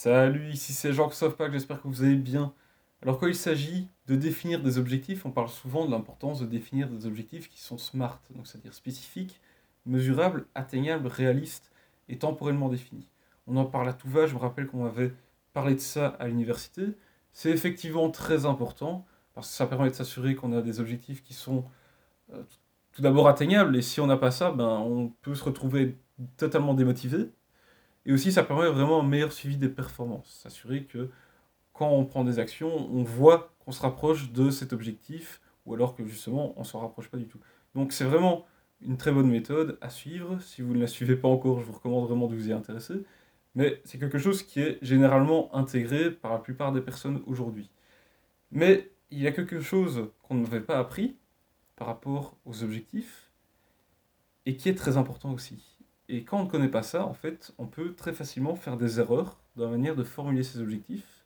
Salut, ici c'est Jean Pack, j'espère que vous allez bien. Alors quand il s'agit de définir des objectifs, on parle souvent de l'importance de définir des objectifs qui sont smart, donc c'est-à-dire spécifiques, mesurables, atteignables, réalistes et temporellement définis. On en parle à tout va, je me rappelle qu'on avait parlé de ça à l'université. C'est effectivement très important parce que ça permet de s'assurer qu'on a des objectifs qui sont euh, tout d'abord atteignables et si on n'a pas ça, ben, on peut se retrouver totalement démotivé et aussi, ça permet vraiment un meilleur suivi des performances. S'assurer que quand on prend des actions, on voit qu'on se rapproche de cet objectif, ou alors que justement, on ne s'en rapproche pas du tout. Donc c'est vraiment une très bonne méthode à suivre. Si vous ne la suivez pas encore, je vous recommande vraiment de vous y intéresser. Mais c'est quelque chose qui est généralement intégré par la plupart des personnes aujourd'hui. Mais il y a quelque chose qu'on n'avait pas appris par rapport aux objectifs et qui est très important aussi. Et quand on ne connaît pas ça, en fait, on peut très facilement faire des erreurs dans la manière de formuler ses objectifs.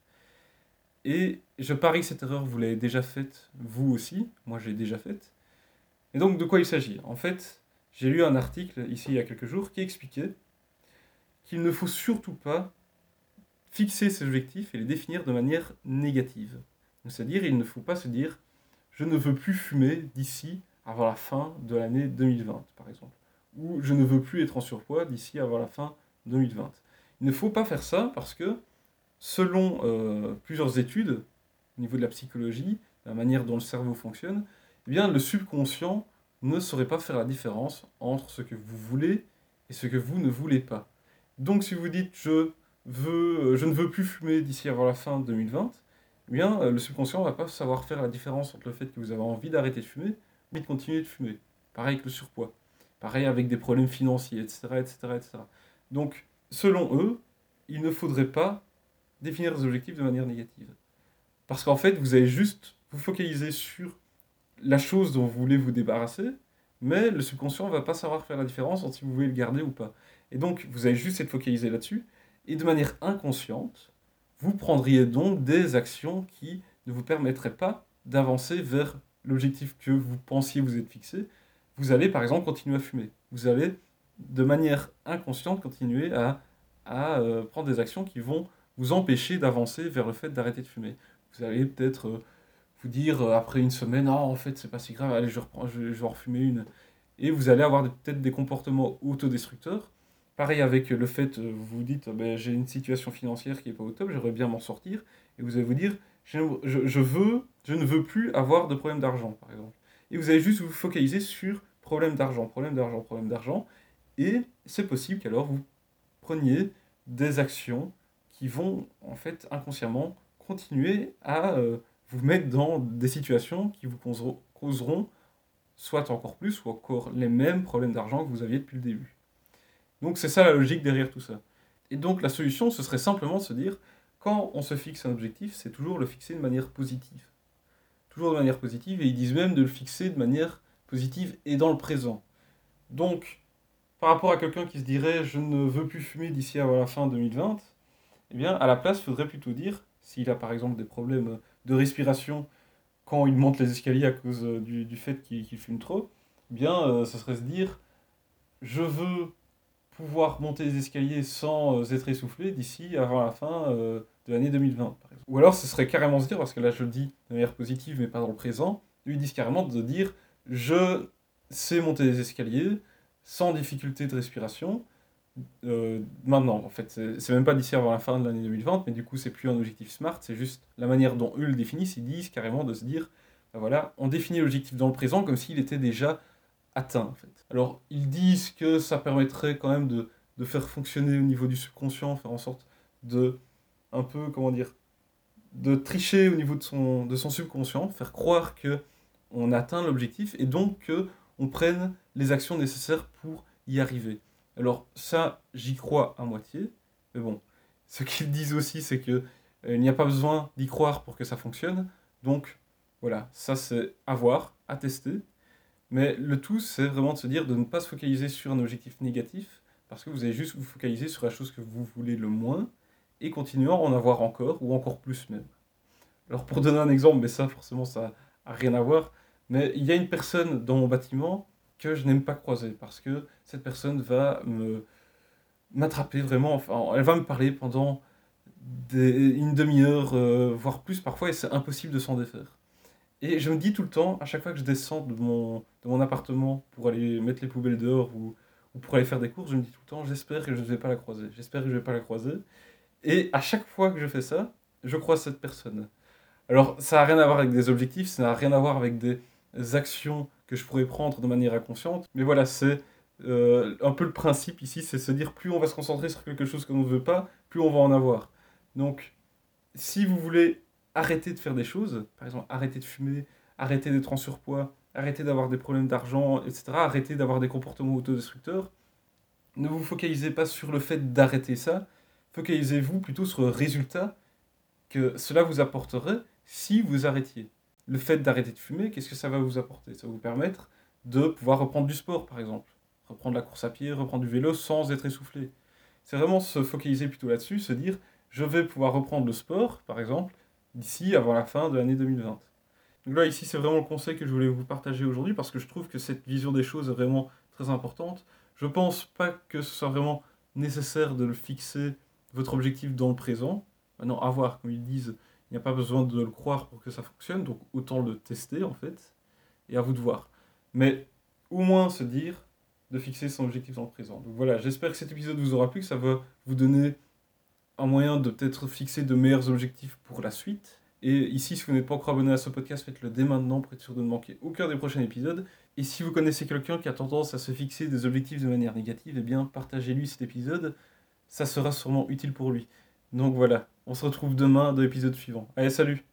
Et je parie que cette erreur, vous l'avez déjà faite, vous aussi, moi j'ai déjà faite. Et donc de quoi il s'agit? En fait, j'ai lu un article ici il y a quelques jours qui expliquait qu'il ne faut surtout pas fixer ses objectifs et les définir de manière négative. C'est-à-dire, il ne faut pas se dire je ne veux plus fumer d'ici avant la fin de l'année 2020, par exemple ou je ne veux plus être en surpoids d'ici avant la fin 2020. Il ne faut pas faire ça parce que, selon euh, plusieurs études, au niveau de la psychologie, la manière dont le cerveau fonctionne, eh bien, le subconscient ne saurait pas faire la différence entre ce que vous voulez et ce que vous ne voulez pas. Donc, si vous dites je, veux, euh, je ne veux plus fumer d'ici avant la fin 2020, eh bien, euh, le subconscient ne va pas savoir faire la différence entre le fait que vous avez envie d'arrêter de fumer et de continuer de fumer. Pareil avec le surpoids. Pareil avec des problèmes financiers, etc., etc., etc. Donc, selon eux, il ne faudrait pas définir des objectifs de manière négative. Parce qu'en fait, vous allez juste vous focaliser sur la chose dont vous voulez vous débarrasser, mais le subconscient ne va pas savoir faire la différence entre si vous voulez le garder ou pas. Et donc, vous allez juste être focalisé là-dessus, et de manière inconsciente, vous prendriez donc des actions qui ne vous permettraient pas d'avancer vers l'objectif que vous pensiez vous être fixé, vous allez par exemple continuer à fumer. Vous allez de manière inconsciente continuer à, à euh, prendre des actions qui vont vous empêcher d'avancer vers le fait d'arrêter de fumer. Vous allez peut-être euh, vous dire euh, après une semaine, ah, en fait c'est pas si grave, allez je, reprends, je, vais en refumer une. Et vous allez avoir peut-être des comportements autodestructeurs. Pareil avec le fait, vous vous dites, ben, j'ai une situation financière qui n'est pas au top, j'aimerais bien m'en sortir. Et vous allez vous dire, je, je, veux, je ne veux plus avoir de problème d'argent, par exemple et vous allez juste vous focaliser sur problème d'argent, problème d'argent, problème d'argent, et c'est possible qu'alors vous preniez des actions qui vont en fait inconsciemment continuer à euh, vous mettre dans des situations qui vous causeront, soit encore plus ou encore les mêmes problèmes d'argent que vous aviez depuis le début. Donc c'est ça la logique derrière tout ça. Et donc la solution, ce serait simplement de se dire, quand on se fixe un objectif, c'est toujours le fixer de manière positive toujours de manière positive, et ils disent même de le fixer de manière positive et dans le présent. Donc, par rapport à quelqu'un qui se dirait je ne veux plus fumer d'ici à la fin 2020, eh bien, à la place, il faudrait plutôt dire, s'il a par exemple des problèmes de respiration quand il monte les escaliers à cause euh, du, fait qu'il fume trop, eh bien, euh, ce serait se dire je veux pouvoir monter les escaliers sans euh, être essoufflé d'ici avant la fin de l'année 2020, par exemple. Ou alors ce serait carrément se dire, parce que là je le dis de manière positive mais pas dans le présent, lui disent carrément de dire je sais monter les escaliers sans difficulté de respiration. Euh, maintenant, en fait, c'est même pas d'ici avant la fin de l'année 2020, mais du coup, c'est plus un objectif smart, c'est juste la manière dont eux le définissent. Ils disent carrément de se dire, ben voilà, on définit l'objectif dans le présent comme s'il était déjà atteint, en fait. Alors, ils disent que ça permettrait quand même de, de faire fonctionner au niveau du subconscient, faire en sorte de, un peu, comment dire, de tricher au niveau de son, de son subconscient, faire croire que on atteint l'objectif et donc que on prenne les actions nécessaires pour y arriver. Alors ça, j'y crois à moitié, mais bon, ce qu'ils disent aussi, c'est que euh, il n'y a pas besoin d'y croire pour que ça fonctionne. Donc voilà, ça c'est à voir, à tester. Mais le tout, c'est vraiment de se dire de ne pas se focaliser sur un objectif négatif, parce que vous allez juste vous focaliser sur la chose que vous voulez le moins, et continuer à en avoir encore, ou encore plus même. Alors pour donner un exemple, mais ça forcément ça n'a rien à voir, mais il y a une personne dans mon bâtiment que je n'aime pas croiser, parce que cette personne va me m'attraper vraiment, enfin elle va me parler pendant une demi-heure, euh, voire plus parfois, et c'est impossible de s'en défaire. Et je me dis tout le temps, à chaque fois que je descends de mon, de mon appartement pour aller mettre les poubelles dehors ou, ou pour aller faire des courses, je me dis tout le temps, j'espère que je ne vais pas la croiser, j'espère que je ne vais pas la croiser. Et à chaque fois que je fais ça, je croise cette personne. Alors, ça n'a rien à voir avec des objectifs, ça n'a rien à voir avec des actions que je pourrais prendre de manière inconsciente, mais voilà, c'est euh, un peu le principe ici, c'est se dire plus on va se concentrer sur quelque chose que l'on ne veut pas, plus on va en avoir. Donc, si vous voulez arrêter de faire des choses, par exemple arrêter de fumer, arrêter d'être en surpoids, arrêter d'avoir des problèmes d'argent, etc., arrêter d'avoir des comportements autodestructeurs, ne vous focalisez pas sur le fait d'arrêter ça, focalisez-vous plutôt sur le résultat que cela vous apporterait si vous arrêtiez. Le fait d'arrêter de fumer, qu'est-ce que ça va vous apporter? Ça va vous permettre de pouvoir reprendre du sport, par exemple. Reprendre la course à pied, reprendre du vélo sans être essoufflé. C'est vraiment se focaliser plutôt là-dessus, se dire je vais pouvoir reprendre le sport, par exemple, d'ici avant la fin de l'année 2020. Donc là, ici, c'est vraiment le conseil que je voulais vous partager aujourd'hui parce que je trouve que cette vision des choses est vraiment très importante. Je pense pas que ce soit vraiment nécessaire de le fixer, votre objectif, dans le présent. Maintenant, à voir, comme ils disent, il n'y a pas besoin de le croire pour que ça fonctionne, donc autant le tester en fait, et à vous de voir. Mais au moins se dire de fixer son objectif dans le présent. Donc voilà, j'espère que cet épisode vous aura plu, que ça va vous donner un moyen de peut-être fixer de meilleurs objectifs pour la suite. Et ici, si vous n'êtes pas encore abonné à ce podcast, faites-le dès maintenant pour être sûr de ne manquer aucun des prochains épisodes. Et si vous connaissez quelqu'un qui a tendance à se fixer des objectifs de manière négative, eh bien, partagez-lui cet épisode. Ça sera sûrement utile pour lui. Donc voilà, on se retrouve demain dans l'épisode suivant. Allez, salut